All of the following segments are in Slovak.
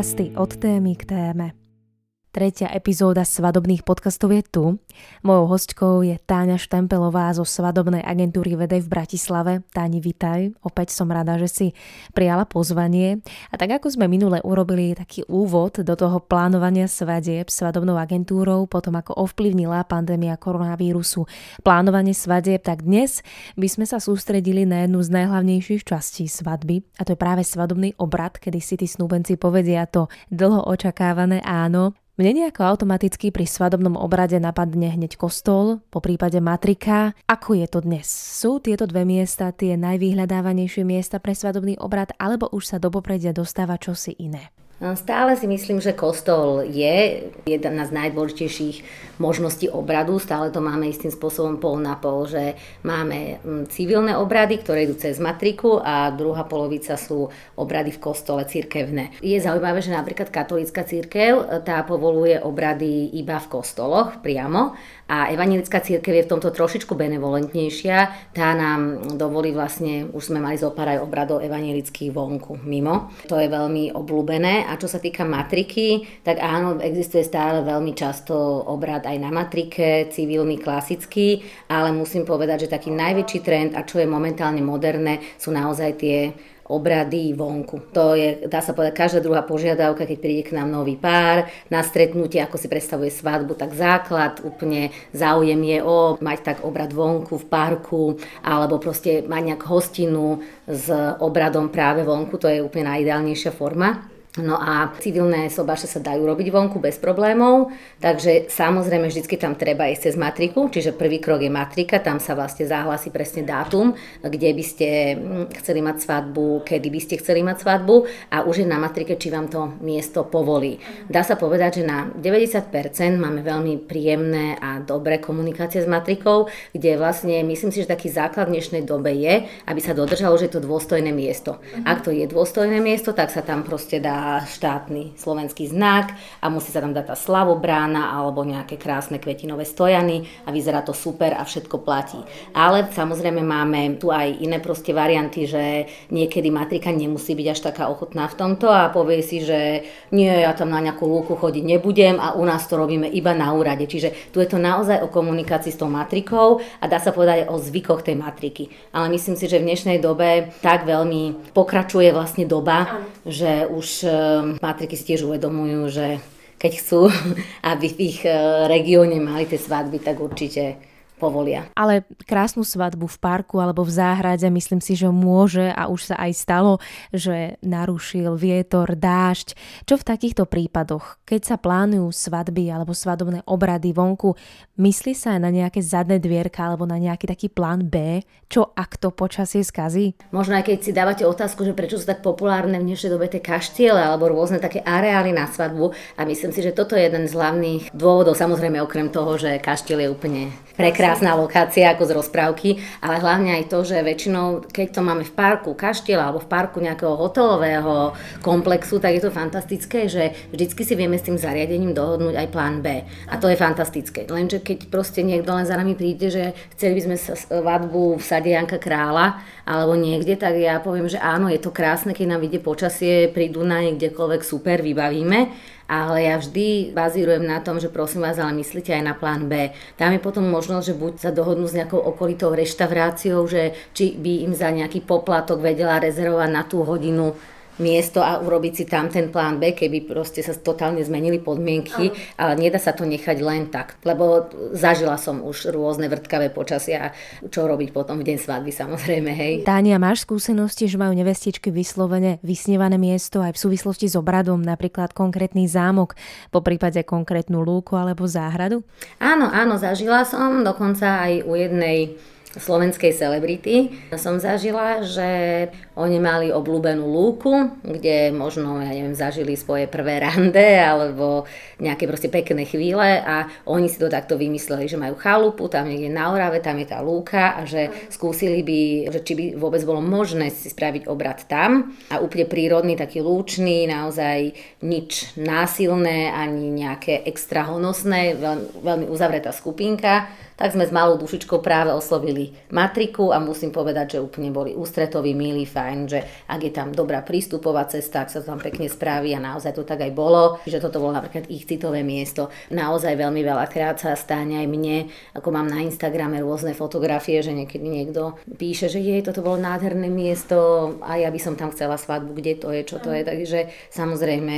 Podcasty od témy k téme. Tretia epizóda svadobných podcastov je tu. Mojou hostkou je Táňa Štempelová zo svadobnej agentúry Vedej v Bratislave. Táni, vitaj. Opäť som rada, že si prijala pozvanie. A tak ako sme minule urobili taký úvod do toho plánovania svadieb svadobnou agentúrou, potom ako ovplyvnila pandémia koronavírusu plánovanie svadieb, tak dnes by sme sa sústredili na jednu z najhlavnejších častí svadby a to je práve svadobný obrad, kedy si tí snúbenci povedia to dlho očakávané áno mne nejako automaticky pri svadobnom obrade napadne hneď kostol, po prípade matrika. Ako je to dnes? Sú tieto dve miesta tie najvyhľadávanejšie miesta pre svadobný obrad, alebo už sa do popredia dostáva čosi iné? No, stále si myslím, že kostol je jedna z najdôležitejších možností obradu. Stále to máme istým spôsobom pol na pol, že máme mm, civilné obrady, ktoré idú cez matriku a druhá polovica sú obrady v kostole cirkevné. Je zaujímavé, že napríklad katolícka církev tá povoluje obrady iba v kostoloch priamo a evangelická církev je v tomto trošičku benevolentnejšia. Tá nám dovolí vlastne, už sme mali zo pár aj obradov evangelických vonku mimo. To je veľmi obľúbené. A čo sa týka matriky, tak áno, existuje stále veľmi často obrad aj na matrike, civilný, klasický, ale musím povedať, že taký najväčší trend a čo je momentálne moderné, sú naozaj tie obrady vonku. To je, dá sa povedať, každá druhá požiadavka, keď príde k nám nový pár, na stretnutie, ako si predstavuje svadbu, tak základ, úplne záujem je o mať tak obrad vonku, v parku, alebo proste mať nejak hostinu s obradom práve vonku, to je úplne najideálnejšia forma. No a civilné sobaše sa dajú robiť vonku bez problémov, takže samozrejme vždy tam treba ísť cez matriku, čiže prvý krok je matrika, tam sa vlastne zahlási presne dátum, kde by ste hm, chceli mať svadbu, kedy by ste chceli mať svadbu a už je na matrike, či vám to miesto povolí. Dá sa povedať, že na 90% máme veľmi príjemné a dobré komunikácie s matrikou, kde vlastne myslím si, že taký základ dnešnej dobe je, aby sa dodržalo, že je to dôstojné miesto. Ak to je dôstojné miesto, tak sa tam proste dá štátny slovenský znak a musí sa tam dať tá slavobrána alebo nejaké krásne kvetinové stojany a vyzerá to super a všetko platí. Ale samozrejme máme tu aj iné proste varianty, že niekedy matrika nemusí byť až taká ochotná v tomto a povie si, že nie, ja tam na nejakú lúku chodiť nebudem a u nás to robíme iba na úrade. Čiže tu je to naozaj o komunikácii s tou matrikou a dá sa povedať aj o zvykoch tej matriky. Ale myslím si, že v dnešnej dobe tak veľmi pokračuje vlastne doba, že už matriky si tiež uvedomujú, že keď chcú, aby v ich eh, regióne mali tie svadby, tak určite povolia. Ale krásnu svadbu v parku alebo v záhrade myslím si, že môže a už sa aj stalo, že narušil vietor, dážď. Čo v takýchto prípadoch, keď sa plánujú svadby alebo svadobné obrady vonku, myslí sa aj na nejaké zadné dvierka alebo na nejaký taký plán B, čo ak to počasie skazí? Možno aj keď si dávate otázku, že prečo sú tak populárne v dnešnej dobe tie kaštiele alebo rôzne také areály na svadbu a myslím si, že toto je jeden z hlavných dôvodov, samozrejme okrem toho, že kaštiel je úplne prekrásny krásna lokácia ako z rozprávky, ale hlavne aj to, že väčšinou, keď to máme v parku kaštiela alebo v parku nejakého hotelového komplexu, tak je to fantastické, že vždycky si vieme s tým zariadením dohodnúť aj plán B. A to je fantastické. Lenže keď proste niekto len za nami príde, že chceli by sme svadbu v sade Janka Krála alebo niekde, tak ja poviem, že áno, je to krásne, keď nám vidie počasie pri Dunaji, kdekoľvek super, vybavíme ale ja vždy bazírujem na tom, že prosím vás, ale myslíte aj na plán B. Tam je potom možnosť, že buď sa dohodnú s nejakou okolitou reštauráciou, že či by im za nejaký poplatok vedela rezervovať na tú hodinu miesto a urobiť si tam ten plán B, keby proste sa totálne zmenili podmienky, ale nedá sa to nechať len tak, lebo zažila som už rôzne vrtkavé počasia, čo robiť potom v deň svadby samozrejme, hej. Tánia, máš skúsenosti, že majú nevestičky vyslovene vysnívané miesto aj v súvislosti s obradom, napríklad konkrétny zámok, po prípade konkrétnu lúku alebo záhradu? Áno, áno, zažila som, dokonca aj u jednej slovenskej celebrity. Som zažila, že oni mali obľúbenú lúku, kde možno, ja neviem, zažili svoje prvé rande alebo nejaké proste pekné chvíle a oni si to takto vymysleli, že majú chalupu, tam niekde na Orave, tam je tá lúka a že skúsili by, že či by vôbec bolo možné si spraviť obrad tam. A úplne prírodný, taký lúčný, naozaj nič násilné ani nejaké extra honosné, veľmi, veľmi uzavretá skupinka. Tak sme s malou dušičkou práve oslovili robili matriku a musím povedať, že úplne boli ústretoví, milí, fajn, že ak je tam dobrá prístupová cesta, ak sa tam pekne správi a naozaj to tak aj bolo, že toto bolo napríklad ich citové miesto. Naozaj veľmi veľakrát sa stáne aj mne, ako mám na Instagrame rôzne fotografie, že niekedy niekto píše, že jej, toto bolo nádherné miesto a ja by som tam chcela svadbu, kde to je, čo to je. Takže samozrejme,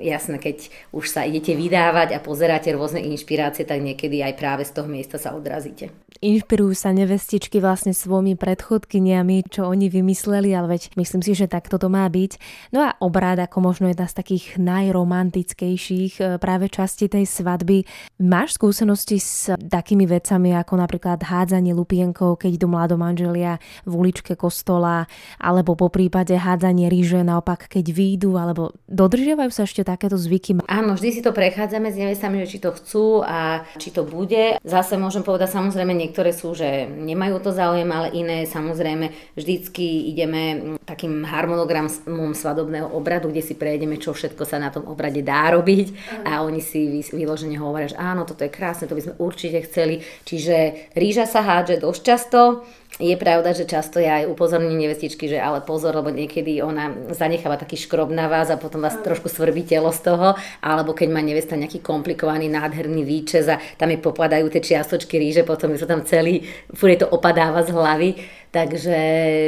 jasné, keď už sa idete vydávať a pozeráte rôzne inšpirácie, tak niekedy aj práve z toho miesta sa odrazíte. Inšpirujú sa nevestičky vlastne svojimi predchodkyniami, čo oni vymysleli, ale veď myslím si, že takto to má byť. No a obrád ako možno jedna z takých najromantickejších e, práve časti tej svadby. Máš skúsenosti s takými vecami ako napríklad hádzanie lupienkov, keď idú mladomanželia v uličke kostola, alebo po prípade hádzanie ríže naopak, keď výjdu, alebo dodržiavajú sa ešte takéto zvyky? Áno, vždy si to prechádzame s nevestami, že či to chcú a či to bude. Zase môžem povedať, samozrejme, niektoré sú, že nemajú to záujem, ale iné samozrejme vždycky ideme takým harmonogramom svadobného obradu, kde si prejdeme, čo všetko sa na tom obrade dá robiť. A oni si vyložene hovoria, že áno, toto je krásne, to by sme určite chceli. Čiže ríža sa hádže dosť často, je pravda, že často ja aj upozorním nevestičky, že ale pozor, lebo niekedy ona zanecháva taký škrob na vás a potom vás trošku svrbí telo z toho, alebo keď má nevesta nejaký komplikovaný, nádherný výčes a tam jej popadajú tie čiastočky ríže, potom je to tam celý, furt to opadáva z hlavy takže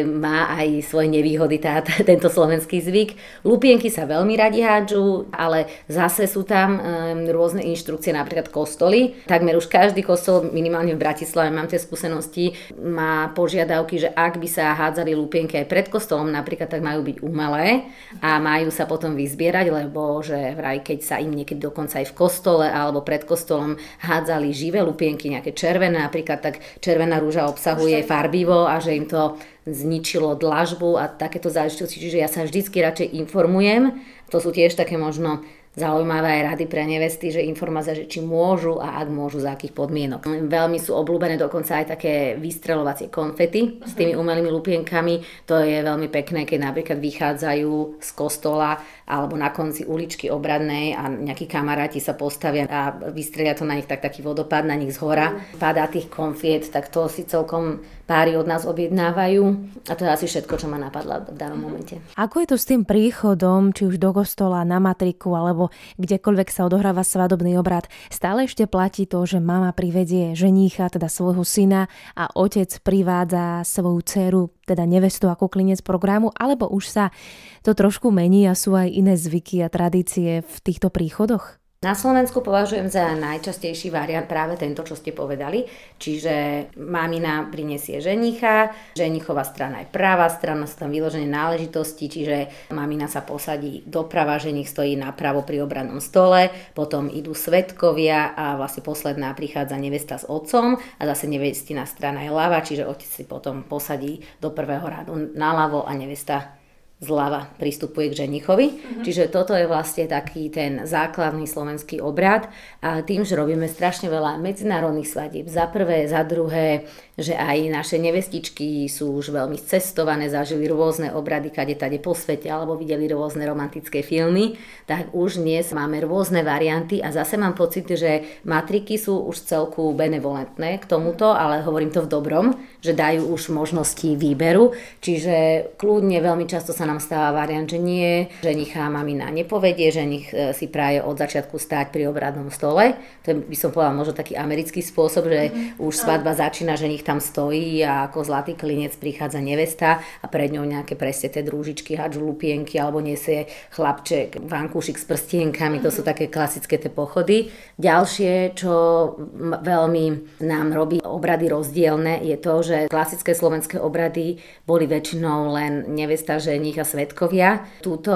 má aj svoje nevýhody tá, tento slovenský zvyk. Lupienky sa veľmi radi hádžu, ale zase sú tam um, rôzne inštrukcie, napríklad kostoly. Takmer už každý kostol, minimálne v Bratislave mám tie skúsenosti, má požiadavky, že ak by sa hádzali lupienky aj pred kostolom napríklad, tak majú byť umelé a majú sa potom vyzbierať, lebo že vraj keď sa im niekedy dokonca aj v kostole alebo pred kostolom hádzali živé lupienky, nejaké červené napríklad, tak červená rúža obsahuje farbivo a že že im to zničilo dlažbu a takéto záležitosti. Čiže ja sa vždycky radšej informujem. To sú tiež také možno zaujímavé aj rady pre nevesty, že informácia, že či môžu a ak môžu, za akých podmienok. Veľmi sú obľúbené dokonca aj také vystrelovacie konfety s tými umelými lupienkami. To je veľmi pekné, keď napríklad vychádzajú z kostola alebo na konci uličky obradnej a nejakí kamaráti sa postavia a vystrelia to na nich tak taký vodopád na nich z hora. Padá tých konfiet, tak to si celkom páry od nás objednávajú a to je asi všetko, čo ma napadla v danom momente. Ako je to s tým príchodom, či už do kostola, na matriku alebo kdekoľvek sa odohráva svadobný obrad? Stále ešte platí to, že mama privedie ženícha, teda svojho syna a otec privádza svoju dceru, teda nevestu ako klinec programu, alebo už sa to trošku mení a sú aj iné zvyky a tradície v týchto príchodoch? Na Slovensku považujem za najčastejší variant práve tento, čo ste povedali. Čiže mamina prinesie ženicha, ženichová strana je práva strana, sú tam vyložené náležitosti, čiže mamina sa posadí doprava, ženich stojí napravo pri obrannom stole, potom idú svetkovia a vlastne posledná prichádza nevesta s otcom a zase nevestina strana je ľava, čiže otec si potom posadí do prvého radu naľavo a nevesta zľava pristupuje k ženichovi. Uh-huh. Čiže toto je vlastne taký ten základný slovenský obrad a tým, že robíme strašne veľa medzinárodných svadieb, za prvé, za druhé, že aj naše nevestičky sú už veľmi cestované, zažili rôzne obrady kade tade po svete alebo videli rôzne romantické filmy, tak už dnes máme rôzne varianty a zase mám pocit, že matriky sú už celku benevolentné k tomuto, ale hovorím to v dobrom, že dajú už možnosti výberu, čiže kľudne veľmi často sa nám stáva variant, že nie, ženicha mamina nepovedie, nich e, si praje od začiatku stáť pri obradnom stole. To je, by som povedala, možno taký americký spôsob, že mm-hmm. už svadba začína, že nich tam stojí a ako zlatý klinec prichádza nevesta a pred ňou nejaké presne tie drúžičky, hadžu lupienky alebo nesie chlapček vankúšik s prstienkami, to sú mhm. také klasické tie pochody. Ďalšie, čo veľmi nám robí obrady rozdielne, je to, že klasické slovenské obrady boli väčšinou len nevesta, ženich a svetkovia. Túto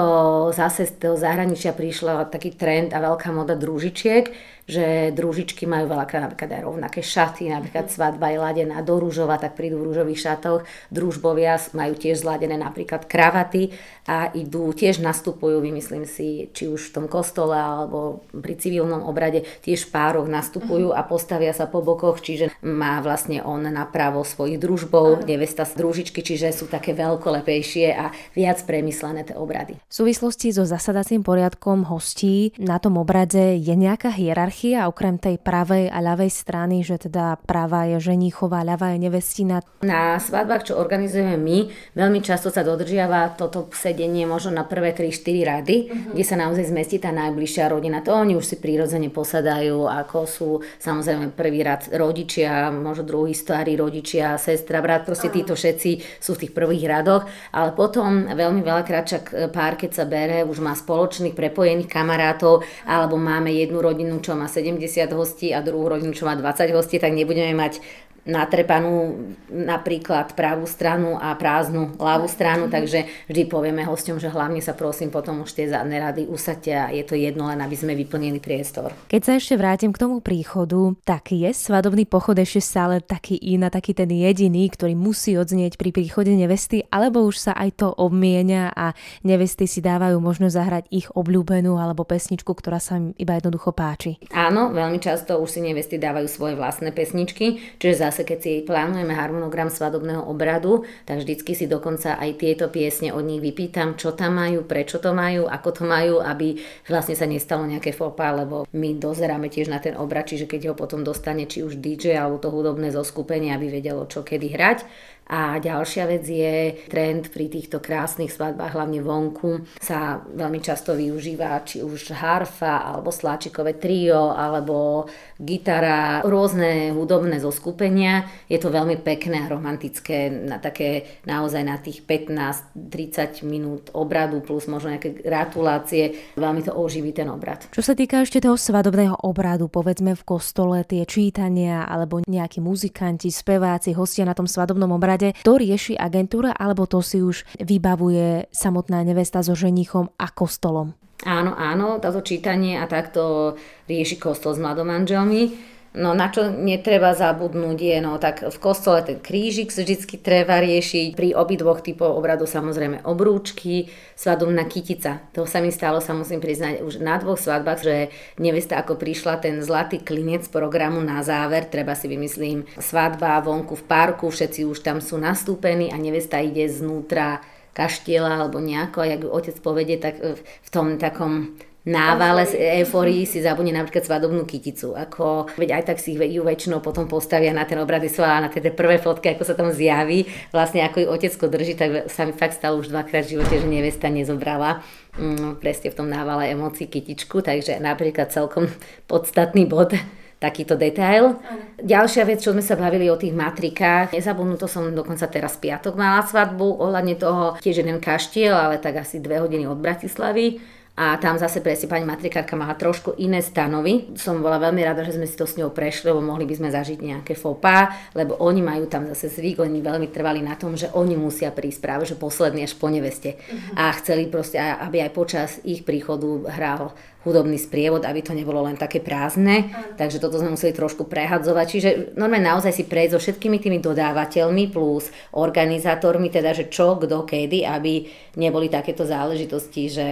zase z toho zahraničia prišla taký trend a veľká moda družičiek, že družičky majú veľakrát napríklad aj rovnaké šaty, napríklad svadba je ladená do rúžova, tak prídu v rúžových šatoch, družbovia majú tiež zladené napríklad kravaty a idú, tiež nastupujú, vymyslím si, či už v tom kostole alebo pri civilnom obrade, tiež pároch nastupujú a postavia sa po bokoch, čiže má vlastne on napravo svojich družbov, nevesta z družičky, čiže sú také veľkolepejšie a viac premyslené tie obrady. V súvislosti so zasadacím poriadkom hostí na tom obrade je nejaká hierarchia okrem tej pravej a ľavej strany, že teda pravá je ženíchová, ľavá je nevestina? Na svadbách, čo organizujeme my, veľmi často sa dodržiava toto sedenie možno na prvé 3-4 rady, uh-huh. kde sa naozaj zmestí tá najbližšia rodina. To oni už si prirodzene posadajú, ako sú samozrejme prvý rad rodičia, možno druhý starí rodičia, sestra, brat, proste títo všetci sú v tých prvých radoch, ale potom veľmi veľakrát čak pár, keď sa bere, už má spoločných prepojených kamarátov, alebo máme jednu rodinu, čo má 70 hostí a druhú rodinu, čo má 20 hostí, tak nebudeme mať natrepanú napríklad pravú stranu a prázdnu ľavú stranu, takže vždy povieme hosťom, že hlavne sa prosím potom už tie zadné rady usadte a je to jedno len, aby sme vyplnili priestor. Keď sa ešte vrátim k tomu príchodu, tak je svadobný pochod ešte stále taký iná, taký ten jediný, ktorý musí odznieť pri príchode nevesty, alebo už sa aj to obmienia a nevesty si dávajú možnosť zahrať ich obľúbenú alebo pesničku, ktorá sa im iba jednoducho páči. Áno, veľmi často už si nevesty dávajú svoje vlastné pesničky, čiže zase zase keď si plánujeme harmonogram svadobného obradu, tak vždycky si dokonca aj tieto piesne od nich vypýtam, čo tam majú, prečo to majú, ako to majú, aby vlastne sa nestalo nejaké fopa, lebo my dozeráme tiež na ten obrad, čiže keď ho potom dostane či už DJ alebo to hudobné zoskupenie, aby vedelo, čo kedy hrať, a ďalšia vec je trend pri týchto krásnych svadbách, hlavne vonku, sa veľmi často využíva či už harfa, alebo sláčikové trio, alebo gitara, rôzne hudobné zoskupenia. Je to veľmi pekné a romantické na také naozaj na tých 15-30 minút obradu plus možno nejaké gratulácie. Veľmi to oživí ten obrad. Čo sa týka ešte toho svadobného obradu, povedzme v kostole tie čítania alebo nejakí muzikanti, speváci, hostia na tom svadobnom obrade, prípade to rieši agentúra alebo to si už vybavuje samotná nevesta so ženichom a kostolom? Áno, áno, toto čítanie a takto rieši kostol s mladomanželmi. No na čo netreba zabudnúť je, no tak v kostole ten krížik vždycky treba riešiť, pri obidvoch typov obradu samozrejme obrúčky, svadobná kytica. To sa mi stalo, sa musím priznať, už na dvoch svadbách, že nevesta ako prišla ten zlatý klinec programu na záver, treba si vymyslím svadba vonku v parku, všetci už tam sú nastúpení a nevesta ide znútra kaštiela alebo nejako, a jak otec povedie, tak v tom takom návale z euforii si zabudne napríklad svadobnú kyticu. Ako, veď aj tak si ju väčšinou potom postavia na ten obrady a na tie prvé fotky, ako sa tam zjaví, vlastne ako ju otecko drží, tak sa mi fakt stalo už dvakrát v živote, že nevesta nezobrala mm, presne v tom návale emócií kytičku, takže napríklad celkom podstatný bod takýto detail. Ano. Ďalšia vec, čo sme sa bavili o tých matrikách, nezabudnú, to som dokonca teraz piatok mala svadbu, ohľadne toho tiež jeden kaštiel, ale tak asi dve hodiny od Bratislavy a tam zase presne pani matrikárka mala trošku iné stanovy. Som bola veľmi rada, že sme si to s ňou prešli, lebo mohli by sme zažiť nejaké fopa, lebo oni majú tam zase zvyk, oni veľmi trvali na tom, že oni musia prísť práve, že posledný až po neveste. Uh-huh. A chceli proste, aby aj počas ich príchodu hral hudobný sprievod, aby to nebolo len také prázdne. Uh-huh. Takže toto sme museli trošku prehadzovať. Čiže normálne naozaj si prejsť so všetkými tými dodávateľmi plus organizátormi, teda že čo, kto, kedy, aby neboli takéto záležitosti, že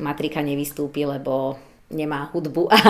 matrika nevystúpi, lebo nemá hudbu a,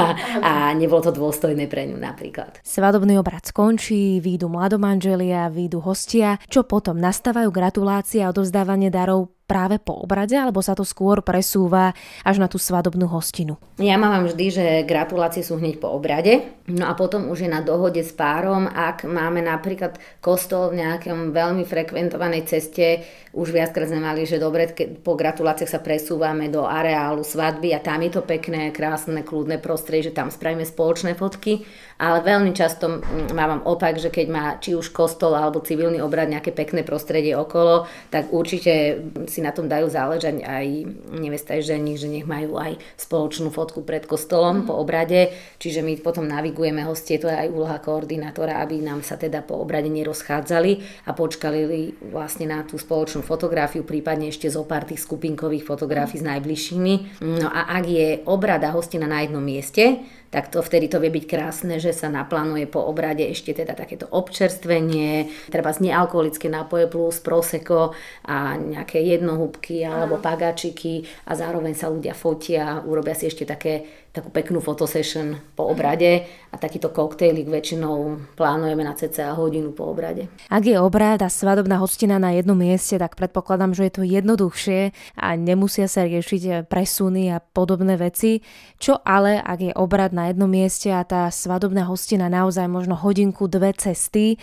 a nebolo to dôstojné pre ňu napríklad. Svadobný obrad skončí, výjdu mladomanželia, výjdu hostia, čo potom nastávajú gratulácie a odovzdávanie darov práve po obrade, alebo sa to skôr presúva až na tú svadobnú hostinu? Ja mám vždy, že gratulácie sú hneď po obrade, no a potom už je na dohode s párom, ak máme napríklad kostol v nejakom veľmi frekventovanej ceste, už viackrát sme mali, že dobre, keď po gratuláciách sa presúvame do areálu svadby a tam je to pekné, krásne, kľudné prostredie, že tam spravíme spoločné fotky, ale veľmi často mávam opak, že keď má či už kostol alebo civilný obrad nejaké pekné prostredie okolo, tak určite si na tom dajú záležať aj nevesta aj ženich, že nech majú aj spoločnú fotku pred kostolom mm. po obrade, čiže my potom navigujeme hostie, to je aj úloha koordinátora, aby nám sa teda po obrade nerozchádzali a počkali vlastne na tú spoločnú fotografiu, prípadne ešte zo pár tých skupinkových fotografií mm. s najbližšími. No a ak je obrada hostina na jednom mieste, tak to vtedy to vie byť krásne, že sa naplánuje po obrade ešte teda takéto občerstvenie, treba z nealkoholické nápoje plus proseko a nejaké jednohúbky alebo pagáčiky a zároveň sa ľudia fotia, urobia si ešte také takú peknú fotosession po obrade a takýto koktejlik väčšinou plánujeme na cca hodinu po obrade. Ak je obrad a svadobná hostina na jednom mieste, tak predpokladám, že je to jednoduchšie a nemusia sa riešiť presuny a podobné veci. Čo ale, ak je obrad na jednom mieste a tá svadobná hostina naozaj možno hodinku, dve cesty,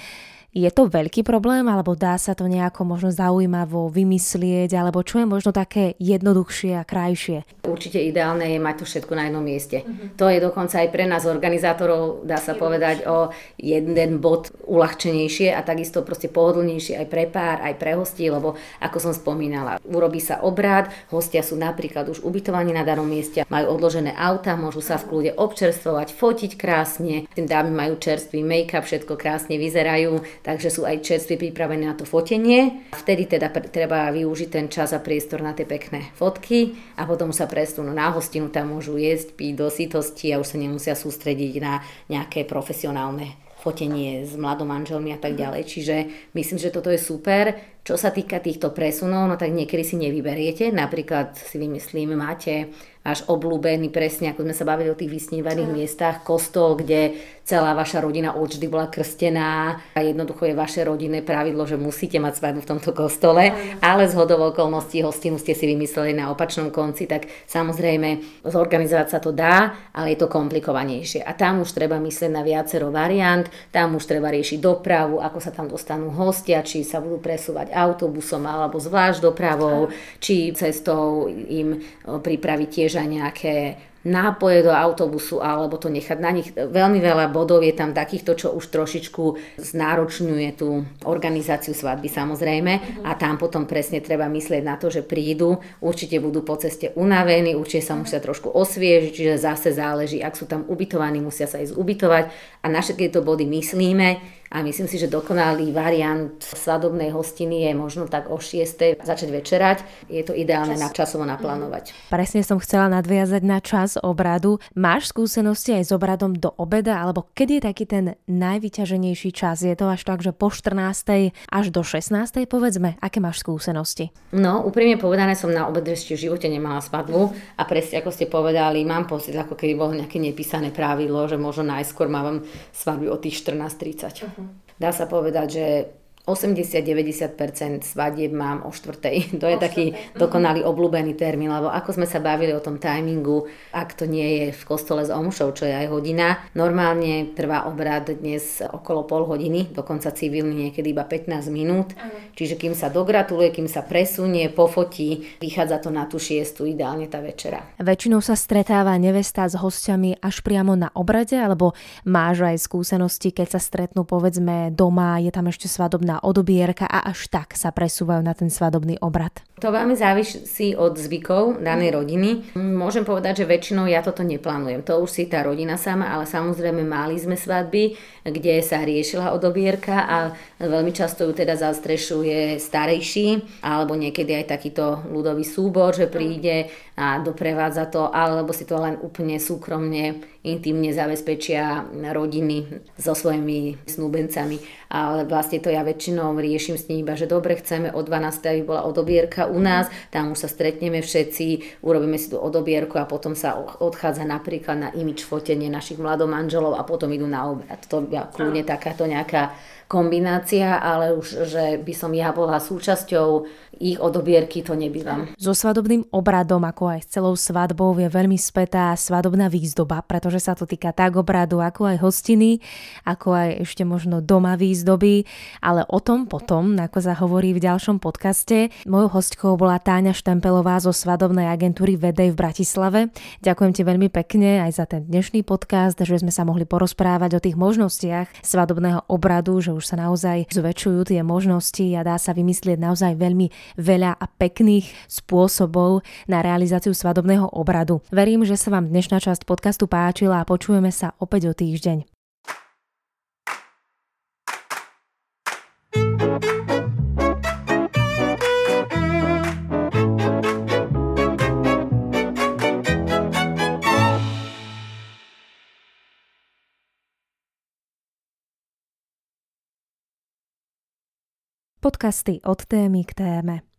je to veľký problém, alebo dá sa to nejako možno zaujímavo vymyslieť, alebo čo je možno také jednoduchšie a krajšie? Určite ideálne je mať to všetko na jednom mieste. Uh-huh. To je dokonca aj pre nás organizátorov, dá sa povedať, o jeden bod uľahčenejšie a takisto proste pohodlnejšie aj pre pár, aj pre hostí, lebo ako som spomínala, urobí sa obrad, hostia sú napríklad už ubytovaní na danom mieste, majú odložené auta, môžu sa v kľude občerstvovať, fotiť krásne, tým dámy majú čerstvý make-up, všetko krásne vyzerajú, takže sú aj čerstvie pripravené na to fotenie. Vtedy teda treba využiť ten čas a priestor na tie pekné fotky a potom sa presunú na hostinu, tam môžu jesť, piť do sítosti a už sa nemusia sústrediť na nejaké profesionálne fotenie s mladomanželmi a tak ďalej. Čiže myslím, že toto je super. Čo sa týka týchto presunov, no tak niekedy si nevyberiete. Napríklad si vymyslím, máte váš obľúbený, presne ako sme sa bavili o tých vysnívaných miestach, kostol, kde celá vaša rodina vždy bola krstená a jednoducho je vaše rodinné pravidlo, že musíte mať svadbu v tomto kostole, ale z hodov okolností hostinu ste si vymysleli na opačnom konci, tak samozrejme zorganizovať sa to dá, ale je to komplikovanejšie. A tam už treba myslieť na viacero variant, tam už treba riešiť dopravu, ako sa tam dostanú hostia, či sa budú presúvať autobusom alebo zvlášť dopravou, či cestou im pripraviť tiež tiež aj nejaké nápoje do autobusu alebo to nechať na nich. Veľmi veľa bodov je tam takýchto, čo už trošičku znáročňuje tú organizáciu svadby samozrejme a tam potom presne treba myslieť na to, že prídu, určite budú po ceste unavení, určite sa musia trošku osviežiť, čiže zase záleží, ak sú tam ubytovaní, musia sa ísť ubytovať a na všetky tieto body myslíme a myslím si, že dokonalý variant svadobnej hostiny je možno tak o 6. začať večerať. Je to ideálne čas. na časovo naplánovať. Presne som chcela nadviazať na čas obradu. Máš skúsenosti aj s obradom do obeda, alebo kedy je taký ten najvyťaženejší čas? Je to až tak, že po 14. až do 16. povedzme, aké máš skúsenosti? No, úprimne povedané som na obed ešte v živote nemala svadbu a presne ako ste povedali, mám pocit, ako keby bolo nejaké nepísané pravidlo, že možno najskôr mám svadby od tých 14.30. Dá sa povedať, že 80-90% svadieb mám o štvrtej. To je o taký štvrtej. Mhm. dokonalý obľúbený termín, lebo ako sme sa bavili o tom timingu, ak to nie je v kostole s omšou, čo je aj hodina, normálne trvá obrad dnes okolo pol hodiny, dokonca civilný niekedy iba 15 minút. Čiže kým sa dogratuluje, kým sa presunie, pofotí, vychádza to na tú šiestu, ideálne tá večera. Väčšinou sa stretáva nevesta s hostiami až priamo na obrade, alebo máš aj skúsenosti, keď sa stretnú povedzme doma, je tam ešte svadobná odobierka a až tak sa presúvajú na ten svadobný obrad? To veľmi závisí od zvykov danej rodiny. Môžem povedať, že väčšinou ja toto neplánujem. To už si tá rodina sama, ale samozrejme mali sme svadby, kde sa riešila odobierka a veľmi často ju teda zastrešuje starejší alebo niekedy aj takýto ľudový súbor, že príde a doprevádza to, alebo si to len úplne súkromne, intimne zabezpečia rodiny so svojimi snúbencami. Ale vlastne to ja väčšinou riešim s nimi iba, že dobre chceme o 12. aby bola odobierka u nás, tam už sa stretneme všetci, urobíme si tú odobierku a potom sa odchádza napríklad na imič fotenie našich mladomanželov a potom idú na obrad. To je kľudne takáto nejaká kombinácia, ale už, že by som ja bola súčasťou ich odobierky, to nebývam. So svadobným obradom, ako aj s celou svadbou, je veľmi spätá svadobná výzdoba, pretože sa to týka tak obradu, ako aj hostiny, ako aj ešte možno doma výzdoby, ale o tom potom, ako sa hovorí v ďalšom podcaste. Mojou hostkou bola Táňa Štempelová zo svadobnej agentúry Vedej v Bratislave. Ďakujem ti veľmi pekne aj za ten dnešný podcast, že sme sa mohli porozprávať o tých možnostiach svadobného obradu, že už sa naozaj zväčšujú tie možnosti a dá sa vymyslieť naozaj veľmi veľa a pekných spôsobov na realizáciu svadobného obradu. Verím, že sa vám dnešná časť podcastu páčila a počujeme sa opäť o týždeň. Podcasty od témy k téme.